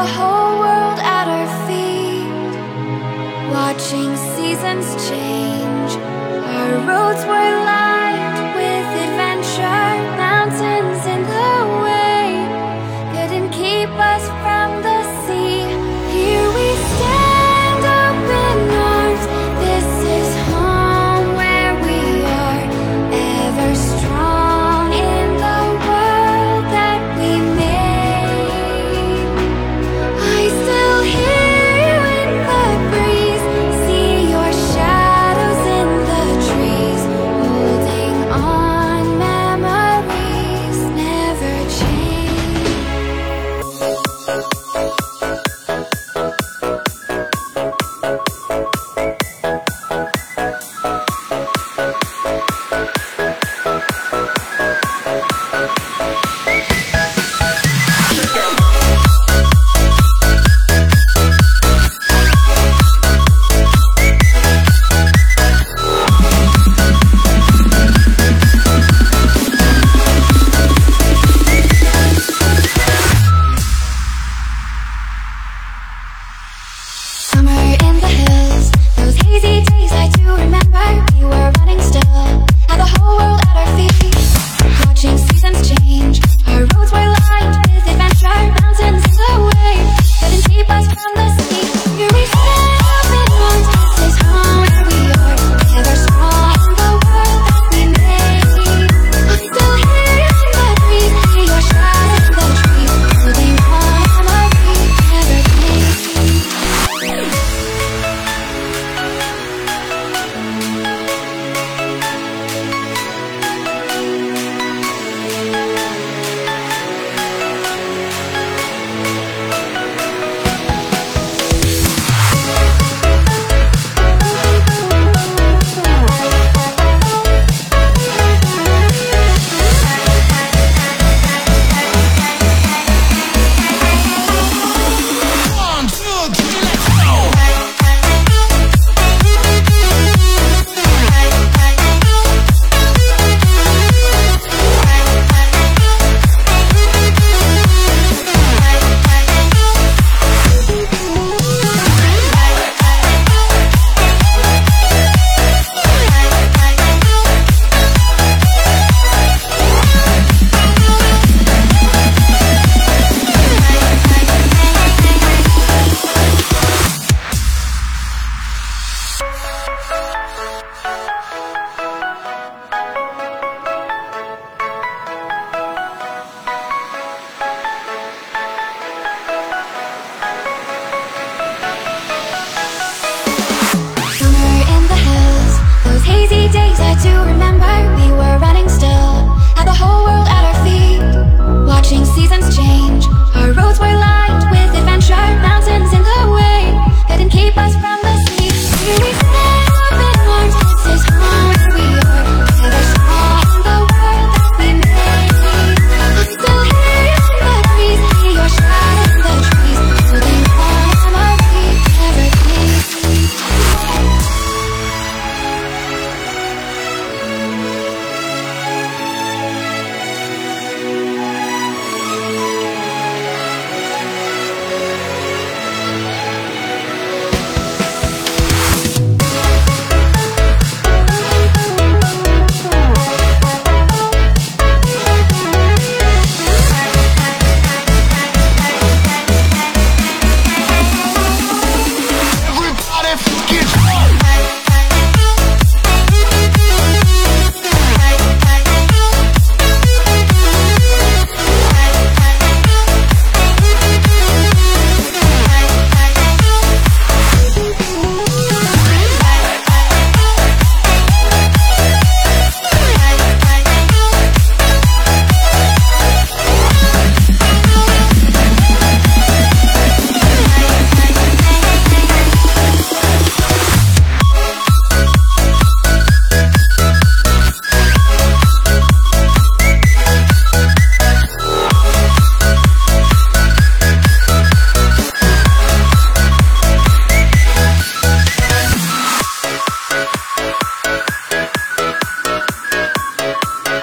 the whole world at our feet Watching seasons change.